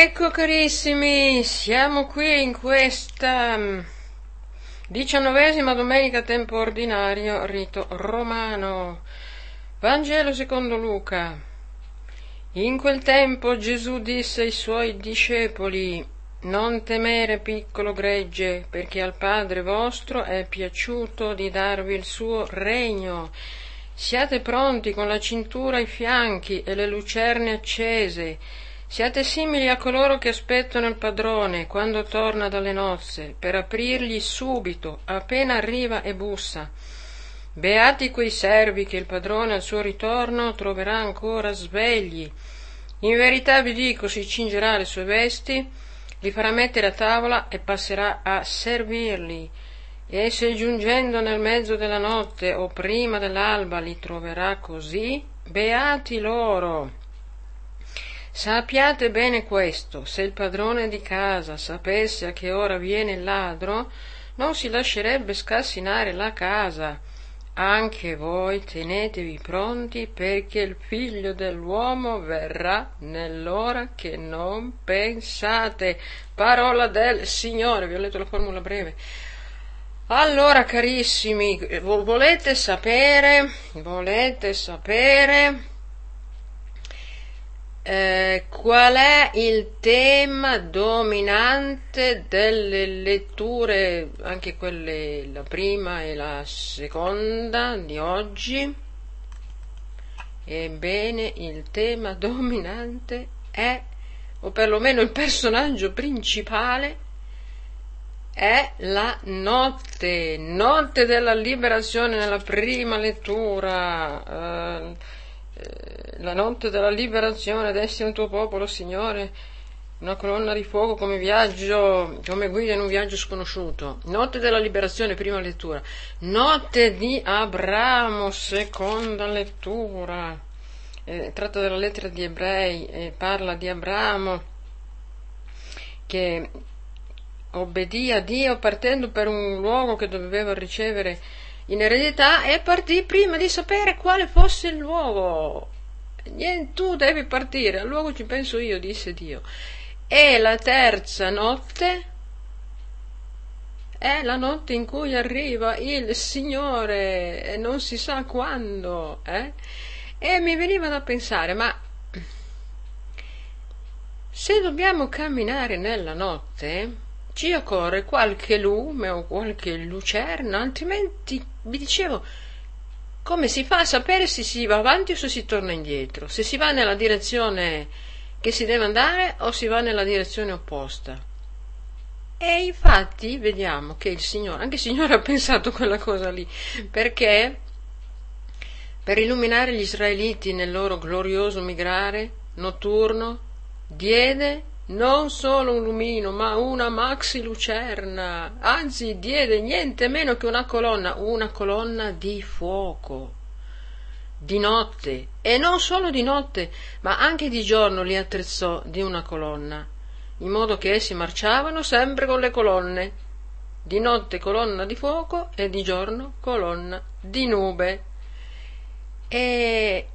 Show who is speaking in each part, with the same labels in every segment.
Speaker 1: Ecco carissimi, siamo qui in questa mm, diciannovesima domenica tempo ordinario, rito romano. Vangelo secondo Luca. In quel tempo Gesù disse ai suoi discepoli, non temere piccolo gregge, perché al Padre vostro è piaciuto di darvi il suo regno. Siate pronti con la cintura ai fianchi e le lucerne accese Siate simili a coloro che aspettano il padrone quando torna dalle nozze, per aprirgli subito, appena arriva e bussa. Beati quei servi che il padrone al suo ritorno troverà ancora svegli. In verità vi dico, si cingerà le sue vesti, li farà mettere a tavola e passerà a servirli. E se giungendo nel mezzo della notte o prima dell'alba li troverà così, beati loro. Sappiate bene questo, se il padrone di casa sapesse a che ora viene il ladro, non si lascerebbe scassinare la casa. Anche voi tenetevi pronti perché il figlio dell'uomo verrà nell'ora che non pensate. Parola del Signore, vi ho letto la formula breve. Allora, carissimi, volete sapere, volete sapere eh, qual è il tema dominante delle letture, anche quelle, la prima e la seconda di oggi? Ebbene, il tema dominante è, o perlomeno il personaggio principale, è la notte, notte della liberazione nella prima lettura. Eh, la notte della liberazione, destina il tuo popolo, Signore, una colonna di fuoco come viaggio, come guida in un viaggio sconosciuto. Notte della liberazione, prima lettura. Notte di Abramo, seconda lettura. Eh, tratta dalla lettera di Ebrei, eh, parla di Abramo che obbedì a Dio partendo per un luogo che doveva ricevere in eredità e partì prima di sapere quale fosse il luogo. Niente, tu devi partire, al luogo ci penso io, disse Dio. E la terza notte è la notte in cui arriva il Signore e non si sa quando. Eh? E mi veniva da pensare, ma se dobbiamo camminare nella notte, ci occorre qualche lume o qualche lucerna, altrimenti vi dicevo come si fa a sapere se si va avanti o se si torna indietro, se si va nella direzione che si deve andare o si va nella direzione opposta. E infatti vediamo che il Signore, anche il Signore ha pensato quella cosa lì, perché per illuminare gli israeliti nel loro glorioso migrare notturno diede non solo un lumino, ma una maxi lucerna, anzi diede niente meno che una colonna, una colonna di fuoco. Di notte, e non solo di notte, ma anche di giorno li attrezzò di una colonna, in modo che essi marciavano sempre con le colonne, di notte colonna di fuoco e di giorno colonna di nube. E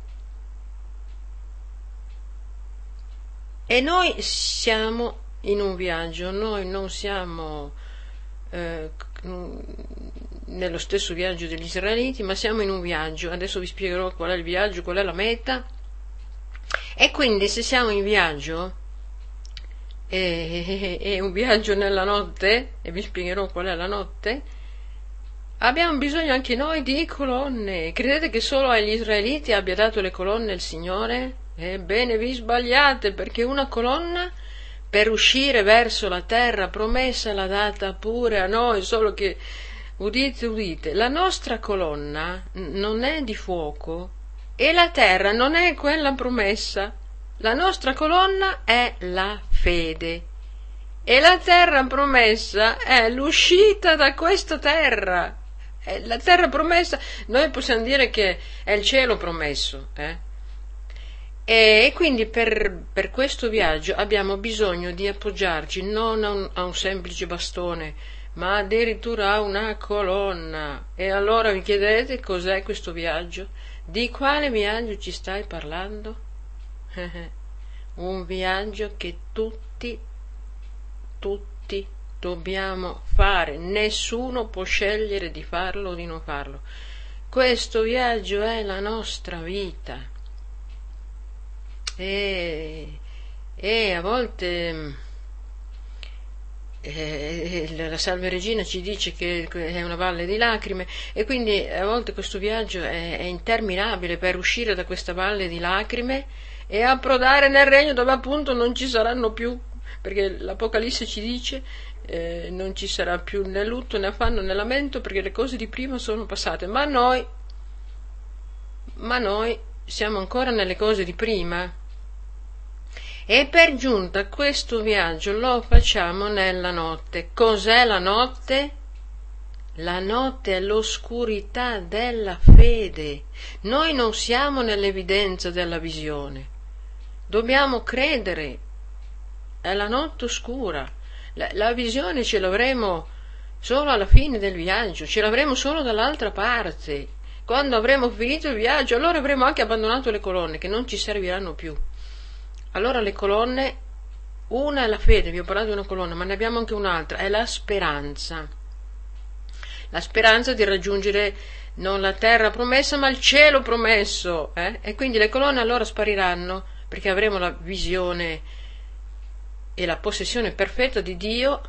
Speaker 1: E noi siamo in un viaggio, noi non siamo eh, nello stesso viaggio degli israeliti, ma siamo in un viaggio. Adesso vi spiegherò qual è il viaggio, qual è la meta. E quindi se siamo in viaggio, e, e un viaggio nella notte, e vi spiegherò qual è la notte, abbiamo bisogno anche noi di colonne. Credete che solo agli israeliti abbia dato le colonne il Signore? Ebbene, vi sbagliate perché una colonna per uscire verso la terra promessa l'ha data pure a noi, solo che udite, udite, la nostra colonna non è di fuoco e la terra non è quella promessa. La nostra colonna è la fede e la terra promessa è l'uscita da questa terra. La terra promessa, noi possiamo dire che è il cielo promesso, eh? E quindi per, per, questo viaggio abbiamo bisogno di appoggiarci non a un, a un, semplice bastone, ma addirittura a una colonna. E allora vi chiedete cos'è questo viaggio? Di quale viaggio ci stai parlando? un viaggio che tutti, tutti dobbiamo fare, nessuno può scegliere di farlo o di non farlo. Questo viaggio è la nostra vita e, e a volte eh, la Salve Regina ci dice che è una valle di lacrime e quindi a volte questo viaggio è, è interminabile per uscire da questa valle di lacrime e approdare nel regno dove appunto non ci saranno più perché l'Apocalisse ci dice eh, non ci sarà più né lutto né affanno né lamento perché le cose di prima sono passate, ma noi, ma noi siamo ancora nelle cose di prima. E per giunta questo viaggio lo facciamo nella notte. Cos'è la notte? La notte è l'oscurità della fede. Noi non siamo nell'evidenza della visione. Dobbiamo credere. È la notte oscura la, la visione ce l'avremo solo alla fine del viaggio, ce l'avremo solo dall'altra parte. Quando avremo finito il viaggio, allora avremo anche abbandonato le colonne che non ci serviranno più. Allora le colonne, una è la fede, vi ho parlato di una colonna, ma ne abbiamo anche un'altra, è la speranza. La speranza di raggiungere non la terra promessa, ma il cielo promesso. Eh? E quindi le colonne allora spariranno perché avremo la visione e la possessione perfetta di Dio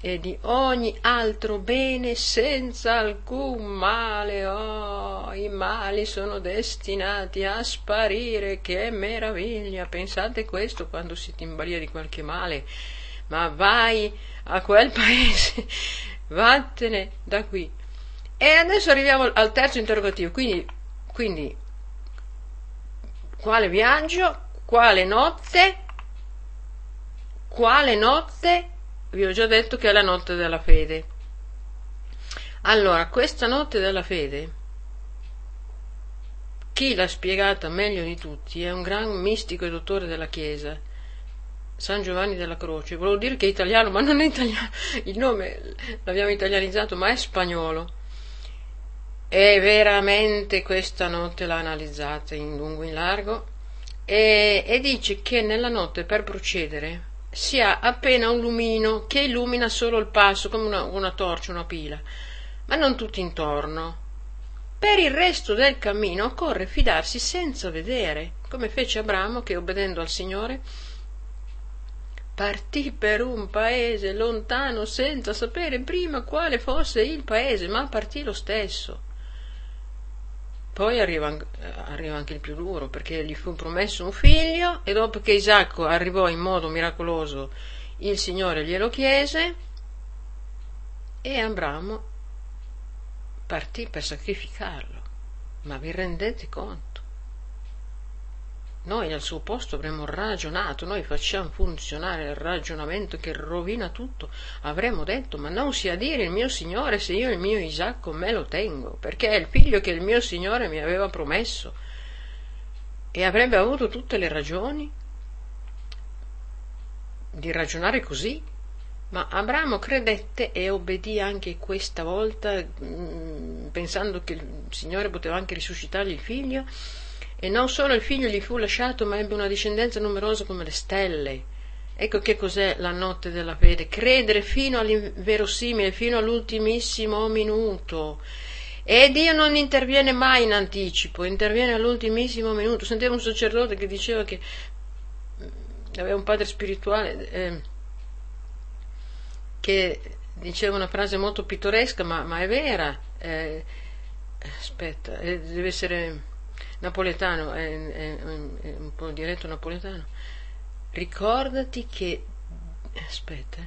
Speaker 1: e di ogni altro bene senza alcun male. Oh, i mali sono destinati a sparire, che meraviglia! Pensate questo quando siete in balia di qualche male. Ma vai a quel paese, vattene da qui. E adesso arriviamo al terzo interrogativo, quindi, quindi quale viaggio, quale notte quale notte? Vi ho già detto che è la notte della fede. Allora, questa notte della fede, chi l'ha spiegata meglio di tutti è un gran mistico e dottore della Chiesa, San Giovanni della Croce. Volevo dire che è italiano, ma non è italiano, il nome l'abbiamo italianizzato, ma è spagnolo. E veramente questa notte l'ha analizzata in lungo e in largo e, e dice che nella notte per procedere si ha appena un lumino che illumina solo il passo come una, una torcia, una pila, ma non tutto intorno. Per il resto del cammino occorre fidarsi senza vedere, come fece Abramo che, obbedendo al Signore, partì per un paese lontano senza sapere prima quale fosse il paese, ma partì lo stesso. Poi arriva, arriva, anche il più duro, perché gli fu promesso un figlio e dopo che Isacco arrivò in modo miracoloso, il Signore glielo chiese e Abramo partì per sacrificarlo. Ma vi rendete conto? Noi al suo posto avremmo ragionato, noi facciamo funzionare il ragionamento che rovina tutto, avremmo detto ma non sia dire il mio Signore se io il mio Isacco me lo tengo, perché è il figlio che il mio Signore mi aveva promesso. E avrebbe avuto tutte le ragioni di ragionare così, ma Abramo credette e obbedì anche questa volta, mm, pensando che il Signore poteva anche risuscitargli il figlio e non solo il figlio gli fu lasciato, ma ebbe una discendenza numerosa come le stelle. Ecco che cos'è la notte della fede, credere fino all'inverosimile, fino all'ultimissimo minuto. E Dio non interviene mai in anticipo, interviene all'ultimissimo minuto. Sentivo un sacerdote che diceva che mm, aveva un padre spirituale eh, che diceva una frase molto pittoresca, ma, ma è vera. Eh, aspetta, eh, deve essere napoletano, è, è, è un po' diretto napoletano, ricordati che, aspetta,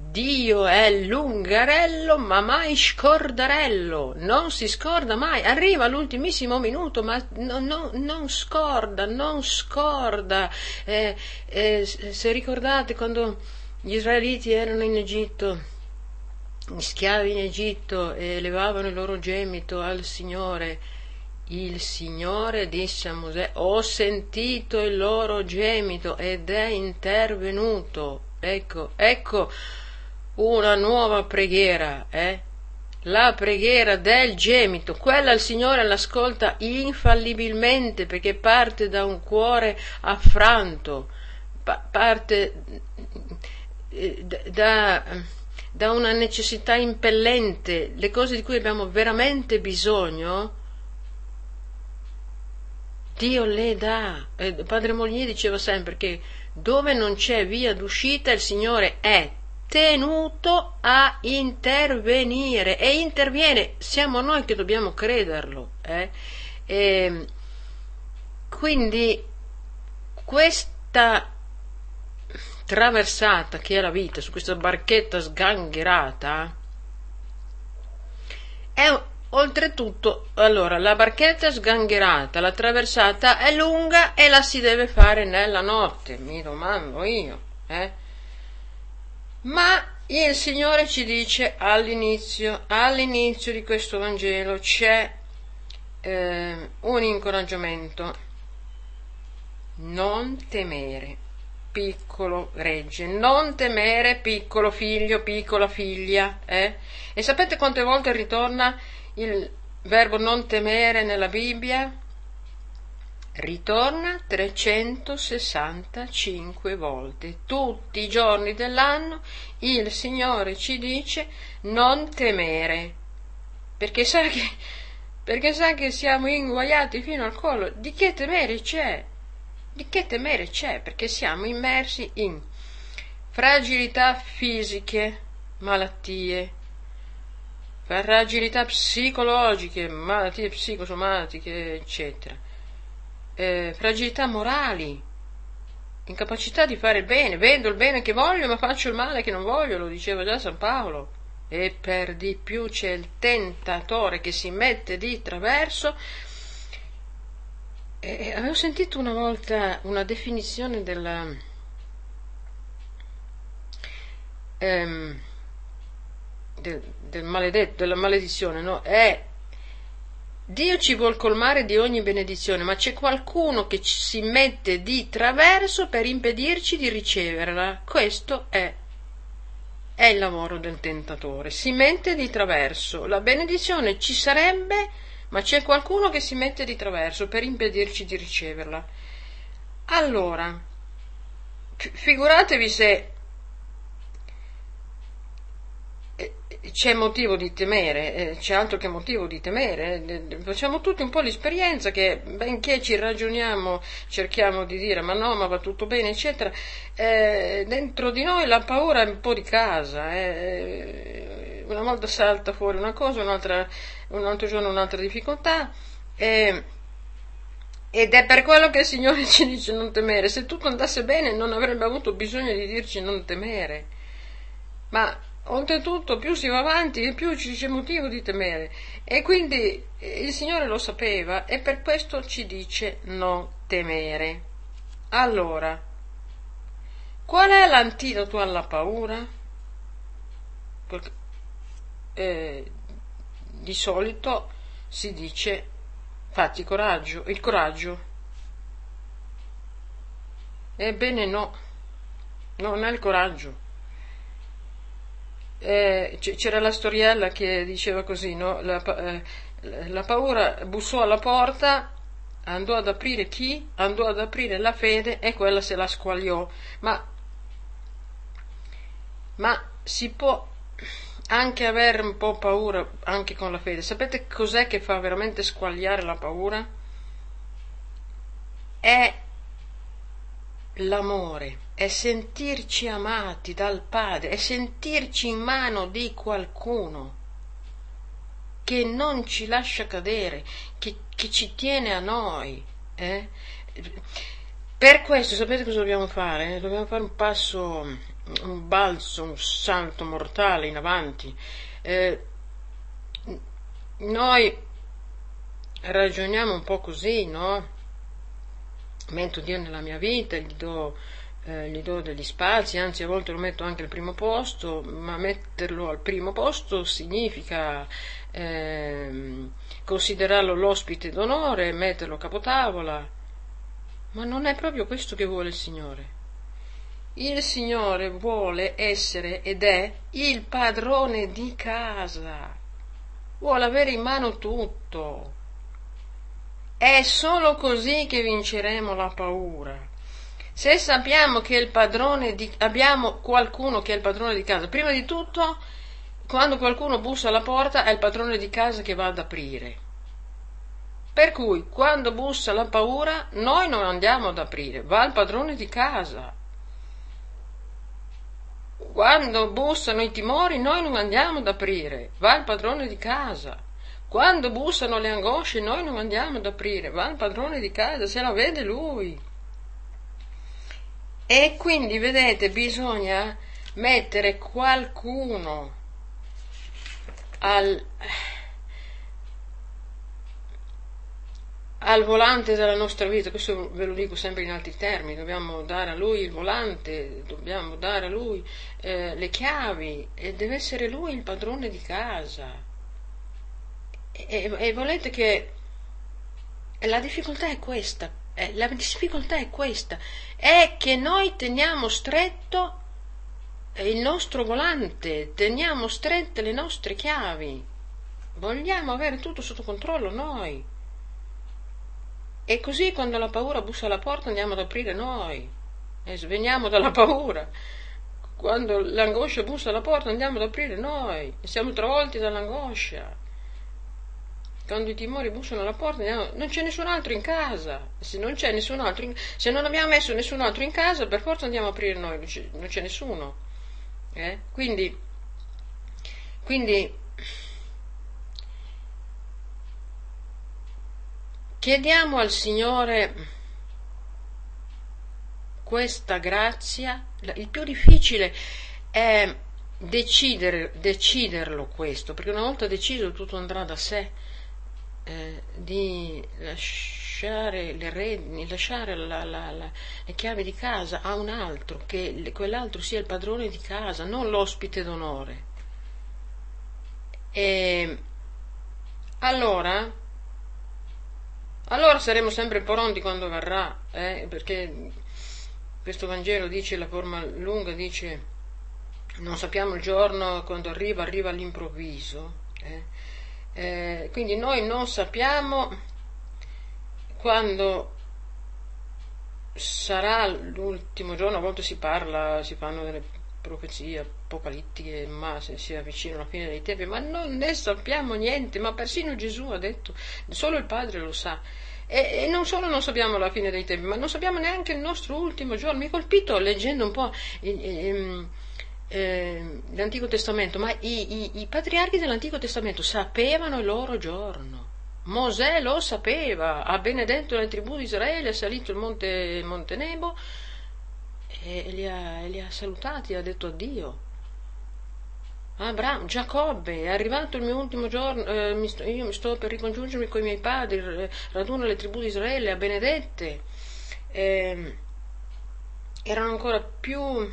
Speaker 1: Dio è lungarello ma mai scordarello, non si scorda mai, arriva all'ultimissimo minuto ma no, no, non scorda, non scorda. Eh, eh, se ricordate quando gli israeliti erano in Egitto, gli schiavi in Egitto e elevavano il loro gemito al Signore, il Signore disse a Mosè, ho sentito il loro gemito ed è intervenuto. Ecco, ecco una nuova preghiera, eh? La preghiera del gemito, quella il Signore l'ascolta infallibilmente perché parte da un cuore affranto, pa- parte eh, da, da una necessità impellente, le cose di cui abbiamo veramente bisogno, Dio le dà. Eh, padre Mogli diceva sempre che dove non c'è via d'uscita il Signore è tenuto a intervenire e interviene, siamo noi che dobbiamo crederlo. Eh? E, ehm, quindi questa traversata che è la vita, su questa barchetta sgangherata, è oltretutto, allora, la barchetta sgangherata, la traversata è lunga e la si deve fare nella notte, mi domando io, eh? Ma il Signore ci dice all'inizio, all'inizio di questo Vangelo c'è eh, un incoraggiamento. Non temere, piccolo regge, non temere, piccolo figlio, piccola figlia. Eh? E sapete quante volte ritorna il verbo non temere nella Bibbia? ritorna 365 volte. Tutti i giorni dell'anno il Signore ci dice non temere, perché sa che, perché sa che siamo inguaiati fino al collo. Di che temere c'è? Di che temere c'è? Perché siamo immersi in fragilità fisiche, malattie, fragilità psicologiche, malattie psicosomatiche, eccetera eh, fragilità morali, incapacità di fare il bene, vedo il bene che voglio ma faccio il male che non voglio, lo diceva già San Paolo. E per di più c'è il tentatore che si mette di traverso. E avevo sentito una volta una definizione della, ehm, del, del maledetto, della maledizione, no? È Dio ci vuol colmare di ogni benedizione, ma c'è qualcuno che ci si mette di traverso per impedirci di riceverla. Questo è, è il lavoro del tentatore. Si mette di traverso. La benedizione ci sarebbe, ma c'è qualcuno che si mette di traverso per impedirci di riceverla. Allora, figuratevi se c'è motivo di temere, eh, c'è altro che motivo di temere. Eh, facciamo tutti un po' l'esperienza che, benché ci ragioniamo, cerchiamo di dire ma no, ma va tutto bene, eccetera, eh, dentro di noi la paura è un po' di casa. Eh. Una volta salta fuori una cosa, un altro giorno un'altra difficoltà. Eh, ed è per quello che il Signore ci dice non temere. Se tutto andasse bene non avrebbe avuto bisogno di dirci non temere. Ma Oltretutto, più si va avanti, più ci c'è motivo di temere. E quindi eh, il Signore lo sapeva e per questo ci dice non temere. Allora, qual è l'antidoto alla paura? Eh, di solito si dice fatti coraggio, il coraggio. Ebbene no, non è il coraggio eh, c'era la storiella che diceva così, no? la, eh, la paura bussò alla porta, andò ad aprire chi? Andò ad aprire la fede e quella se la squagliò. Ma, ma si può anche avere un po' paura anche con la fede. Sapete cos'è che fa veramente squagliare la paura? È l'amore è sentirci amati dal Padre, è sentirci in mano di qualcuno che non ci lascia cadere, che, che ci tiene a noi. Eh? Per questo sapete cosa dobbiamo fare? Dobbiamo fare un passo, un balzo, un salto mortale in avanti. Eh, noi ragioniamo un po' così, no? Metto Dio nella mia vita, gli do eh, gli do degli spazi, anzi a volte lo metto anche al primo posto, ma metterlo al primo posto significa eh, considerarlo l'ospite d'onore, metterlo a capotavola, ma non è proprio questo che vuole il Signore. Il Signore vuole essere ed è il padrone di casa, vuole avere in mano tutto. È solo così che vinceremo la paura Se sappiamo che il padrone di, abbiamo qualcuno che è il padrone di casa, prima di tutto, quando qualcuno bussa alla porta è il padrone di casa che va ad aprire. Per cui, quando bussa la paura, noi non andiamo ad aprire, va il padrone di casa. Quando bussano i timori, noi non andiamo ad aprire, va il padrone di casa. Quando bussano le angosce, noi non andiamo ad aprire, va il padrone di casa, se la vede lui. E quindi, vedete, bisogna mettere qualcuno al al volante della nostra vita, questo ve lo dico sempre in altri termini, dobbiamo dare a lui il volante, dobbiamo dare a lui eh, le chiavi e deve essere lui il padrone di casa. E, e volete che la difficoltà è questa, eh, la difficoltà è questa, è che noi teniamo stretto il nostro volante, teniamo strette le nostre chiavi, vogliamo avere tutto sotto controllo noi. E così quando la paura bussa alla porta andiamo ad aprire noi e sveniamo dalla paura. Quando l'angoscia bussa alla porta andiamo ad aprire noi e siamo travolti dall'angoscia. Quando i timori bussano alla porta non c'è nessun altro in casa. Se non altro in... se non abbiamo messo nessun altro in casa per forza andiamo ad aprire noi, non c'è, nessuno. Eh? Quindi, quindi Chiediamo al Signore questa grazia. Il più difficile è decidere, deciderlo questo, perché una volta deciso tutto andrà da sé, eh, di lasciare le redini, lasciare la, la, la, le chiavi di casa a un altro, che quell'altro sia il padrone di casa, non l'ospite d'onore. E allora allora saremo sempre pronti quando verrà, eh? perché questo Vangelo dice, la forma lunga dice, non sappiamo il giorno quando arriva, arriva all'improvviso. Eh? Eh, quindi noi non sappiamo quando sarà l'ultimo giorno, a volte si parla, si fanno delle profezie apocalittiche, ma se si avvicina alla fine dei tempi, ma non ne sappiamo niente, ma persino Gesù ha detto, solo il Padre lo sa. E, e, non solo non sappiamo la fine dei tempi, ma non sappiamo neanche il nostro ultimo giorno. Mi ha colpito leggendo un po' il, il, eh, l'Antico Testamento, ma i, i, i patriarchi dell'Antico Testamento sapevano il loro giorno. Mosè lo sapeva, ha benedetto le tribù di Israele, è salito il monte, monte Nebo e li ha, li ha salutati, ha detto addio. Abramo, Giacobbe, è arrivato il mio ultimo giorno, eh, mi sto, io mi sto per ricongiungermi con i miei padri, raduno le tribù di Israele, a benedette. Eh, erano ancora più,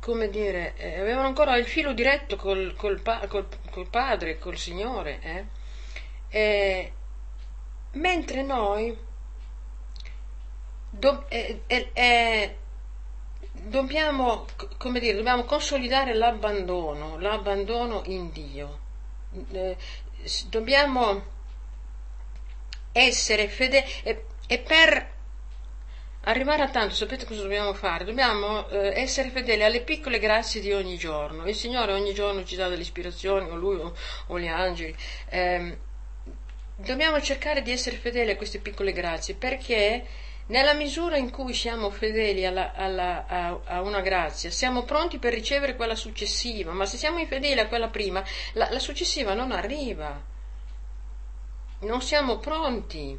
Speaker 1: come dire, eh, avevano ancora il filo diretto col, col, col, col padre, col Signore. Eh. Eh, mentre noi do, eh, eh, dobbiamo, come dire, dobbiamo consolidare l'abbandono, l'abbandono in Dio. Eh, dobbiamo essere fedeli e, e, per arrivare a tanto, sapete cosa dobbiamo fare? Dobbiamo eh, essere fedeli alle piccole grazie di ogni giorno. Il Signore ogni giorno ci dà delle ispirazioni, o Lui o, o gli angeli. Eh, dobbiamo cercare di essere fedeli a queste piccole grazie perché nella misura in cui siamo fedeli alla, alla, a, a, una grazia, siamo pronti per ricevere quella successiva, ma se siamo infedeli a quella prima, la, la successiva non arriva. Non siamo pronti.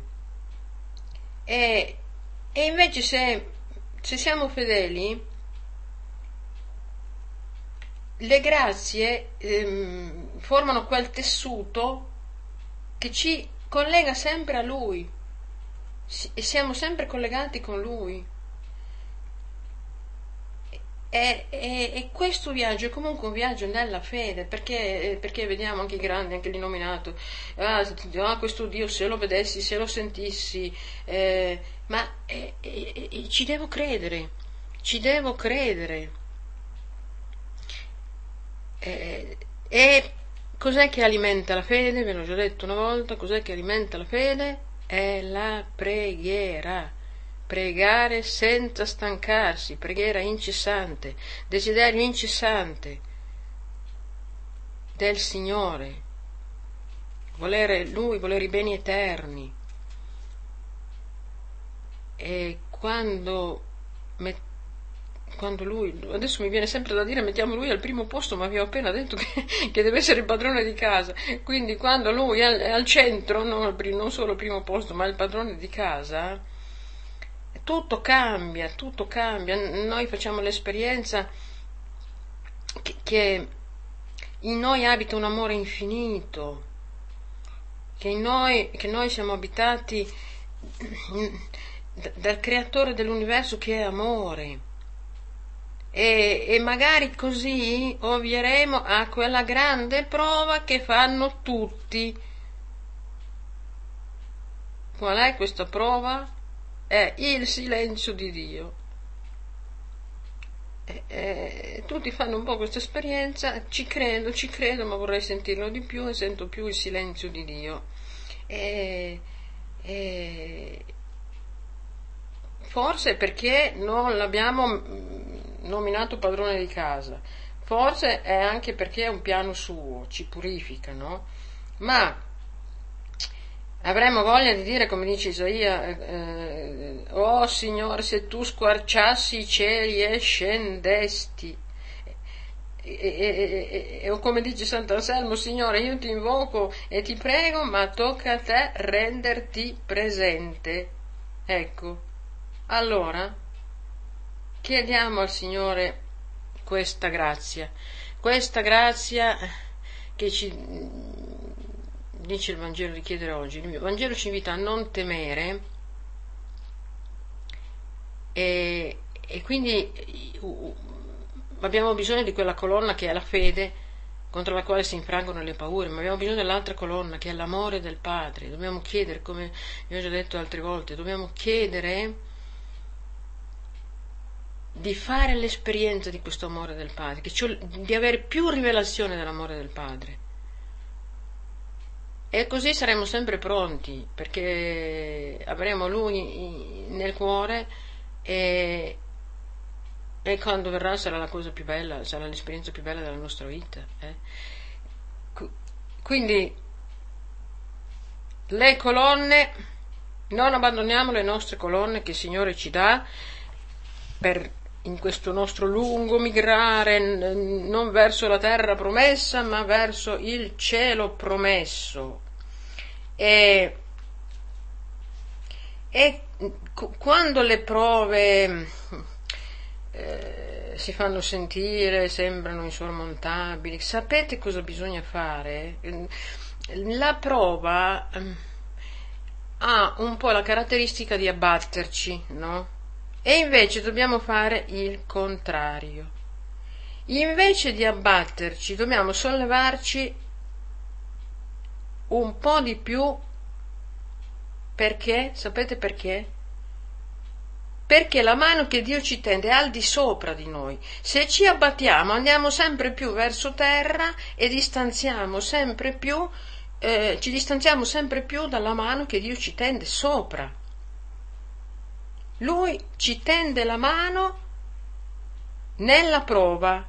Speaker 1: E, e invece se, se siamo fedeli, le grazie ehm, formano quel tessuto che ci collega sempre a Lui e siamo sempre collegati con Lui. E, e, e, questo viaggio è comunque un viaggio nella fede, perché, perché vediamo anche i grandi, anche l'illuminato, ah, ah, questo Dio se lo vedessi, se lo sentissi, eh, ma eh, eh, ci devo credere, ci devo credere. Eh, e cos'è che alimenta la fede? Ve l'ho già detto una volta, cos'è che alimenta la fede? è la preghiera. Pregare senza stancarsi, preghiera incessante, desiderio incessante del Signore, volere Lui, volere i beni eterni. E quando, quando Lui, adesso mi viene sempre da dire mettiamo Lui al primo posto, ma vi ho appena detto che, che deve essere il padrone di casa, quindi quando Lui è al, è al centro, non, non solo al primo posto, ma il padrone di casa, tutto cambia, tutto cambia. Noi facciamo l'esperienza che, in noi abita un amore infinito, che, noi, che noi siamo abitati dal creatore dell'universo che è amore. E, e, magari così ovvieremo a quella grande prova che fanno tutti. Qual è questa prova? È il silenzio di Dio. E, e, tutti fanno un po' questa esperienza, ci credo, ci credo, ma vorrei sentirlo di più e sento più il silenzio di Dio. E, forse perché non l'abbiamo nominato padrone di casa, forse è anche perché è un piano suo, ci purifica, no? Ma Avremmo voglia di dire, come dice Isaia, eh, eh, oh Signore, se tu squarciassi i cieli e scendesti. E, o come dice Sant'Anselmo, Signore, io ti invoco e ti prego, ma tocca a te renderti presente. Ecco, allora chiediamo al Signore questa grazia, questa grazia che ci dice il Vangelo di chiedere oggi. Il Vangelo ci invita a non temere e, e quindi abbiamo bisogno di quella colonna che è la fede contro la quale si infrangono le paure, ma abbiamo bisogno dell'altra colonna che è l'amore del Padre. Dobbiamo chiedere, come vi ho già detto altre volte, dobbiamo chiedere di fare l'esperienza di questo amore del Padre, cioè di avere più rivelazione dell'amore del Padre. E così saremo sempre pronti, perché avremo Lui nel cuore e, e quando verrà sarà la cosa più bella, sarà l'esperienza più bella della nostra vita. Eh? Quindi le colonne, non abbandoniamo le nostre colonne che il Signore ci dà per in questo nostro lungo migrare non verso la terra promessa, ma verso il cielo promesso. E, e quando le prove eh, si fanno sentire, sembrano insormontabili, sapete cosa bisogna fare? La prova mm, ha un po' la caratteristica di abbatterci, no? E invece dobbiamo fare il contrario. Invece di abbatterci, dobbiamo sollevarci un po' di più perché? Sapete perché? Perché la mano che Dio ci tende è al di sopra di noi. Se ci abbattiamo andiamo sempre più verso terra e distanziamo sempre più, eh, ci distanziamo sempre più dalla mano che Dio ci tende sopra. Lui ci tende la mano nella prova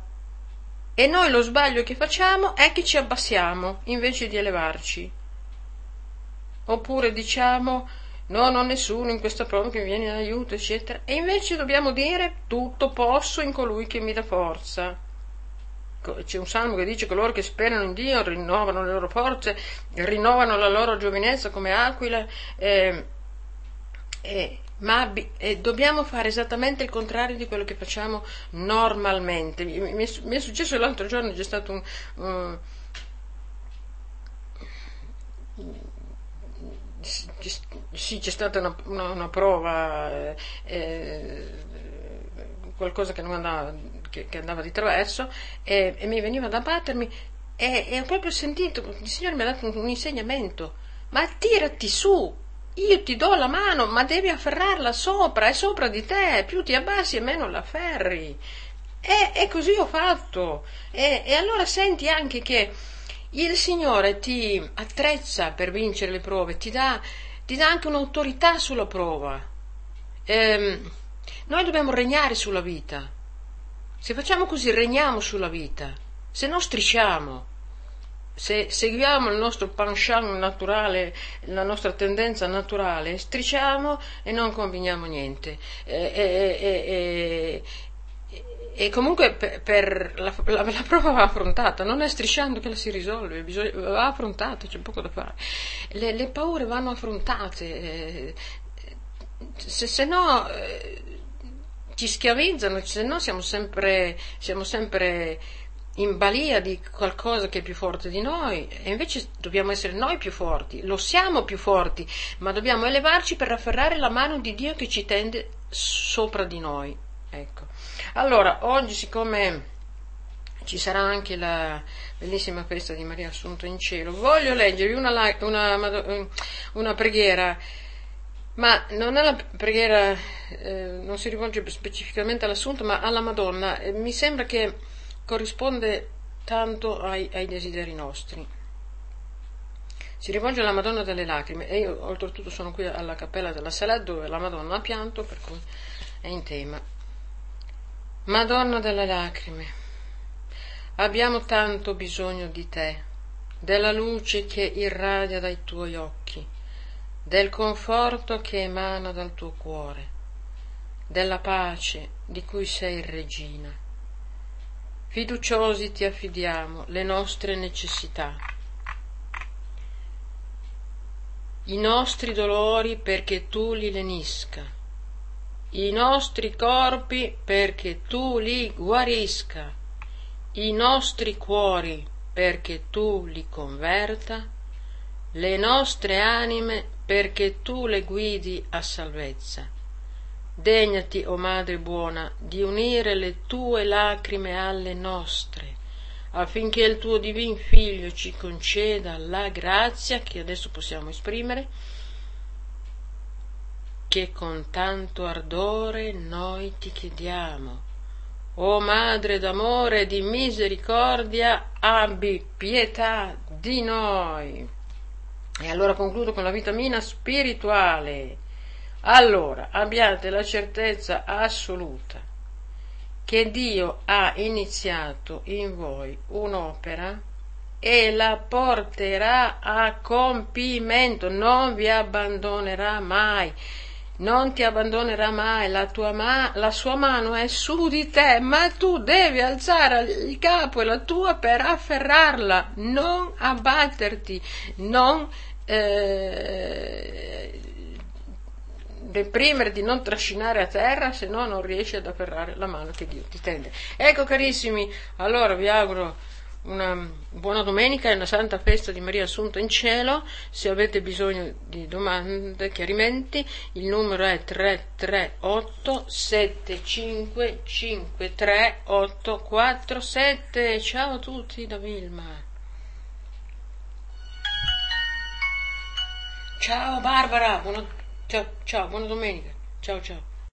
Speaker 1: e noi lo sbaglio che facciamo è che ci abbassiamo invece di elevarci. Oppure diciamo no, non nessuno in questa prova che mi viene in aiuto, eccetera. E invece dobbiamo dire tutto posso in colui che mi dà forza. C'è un salmo che dice coloro che sperano in Dio rinnovano le loro forze, rinnovano la loro giovinezza come aquila. Eh, eh, ma eh, dobbiamo fare esattamente il contrario di quello che facciamo normalmente. Mi, mi, mi è successo l'altro giorno, c'è stato un... Uh, sì, c'è stata una, una, una prova, eh, eh, qualcosa che, andava, che, che, andava di traverso e, e, mi veniva da battermi e, e ho proprio sentito, il Signore mi ha dato un, un insegnamento, ma tirati su, io ti do la mano, ma devi afferrarla sopra, è sopra di te, più ti abbassi e meno la afferri. E, e così ho fatto. E, e allora senti anche che il Signore ti attrezza per vincere le prove, ti dà, ti dà anche un'autorità sulla prova. ehm, noi dobbiamo regnare sulla vita. Se facciamo così regniamo sulla vita, se no strisciamo. Se seguiamo il nostro penchant naturale, la nostra tendenza naturale, strisciamo e non combiniamo niente. E, e, e, e comunque per, per la, la, la, prova va affrontata, non è strisciando che la si risolve, bisogna, va affrontata, c'è poco da fare. Le, le paure vanno affrontate, eh, se, se no eh, ci schiavizzano, se no siamo sempre, siamo sempre in balia di qualcosa che è più forte di noi e invece dobbiamo essere noi più forti, lo siamo più forti, ma dobbiamo elevarci per afferrare la mano di Dio che ci tende sopra di noi. Ecco. Allora, oggi siccome ci sarà anche la bellissima festa di Maria Assunta in cielo, voglio leggervi una, una, una preghiera, ma non è la preghiera, eh, non si rivolge specificamente all'Assunta, ma alla Madonna. Mi sembra che corrisponde tanto ai, ai desideri nostri. Si rivolge alla Madonna delle Lacrime e io oltretutto sono qui alla cappella della Salette dove la Madonna ha pianto, per cui è in tema. Madonna delle lacrime, abbiamo tanto bisogno di te, della luce che irradia dai tuoi occhi, del conforto che emana dal tuo cuore, della pace di cui sei regina. Fiduciosi ti affidiamo le nostre necessità, i nostri dolori perché tu li lenisca. I nostri corpi perché tu li guarisca, i nostri cuori perché tu li converta, le nostre anime perché tu le guidi a salvezza. Degnati, o oh Madre buona, di unire le tue lacrime alle nostre, affinché il tuo divin Figlio ci conceda la grazia che adesso possiamo esprimere che con tanto ardore noi ti chiediamo. O Madre d'amore e di misericordia, abbi pietà di noi. E allora concludo con la vitamina spirituale. Allora, abbiate la certezza assoluta che Dio ha iniziato in voi un'opera e la porterà a compimento, non vi abbandonerà mai non ti abbandonerà mai, la, ma- la, sua mano è su di te, ma tu devi alzare il capo e la tua per afferrarla, non abbatterti, non eh, deprimerti, non trascinare a terra, se no non riesci ad afferrare la mano che Dio ti tende. Ecco carissimi, allora vi auguro una buona domenica e una santa festa di Maria Assunta in cielo. Se avete bisogno di domande, chiarimenti, il numero è 338 7553 847. Ciao a tutti da Vilma. Ciao Barbara, buona, ciao, ciao, buona domenica. Ciao ciao.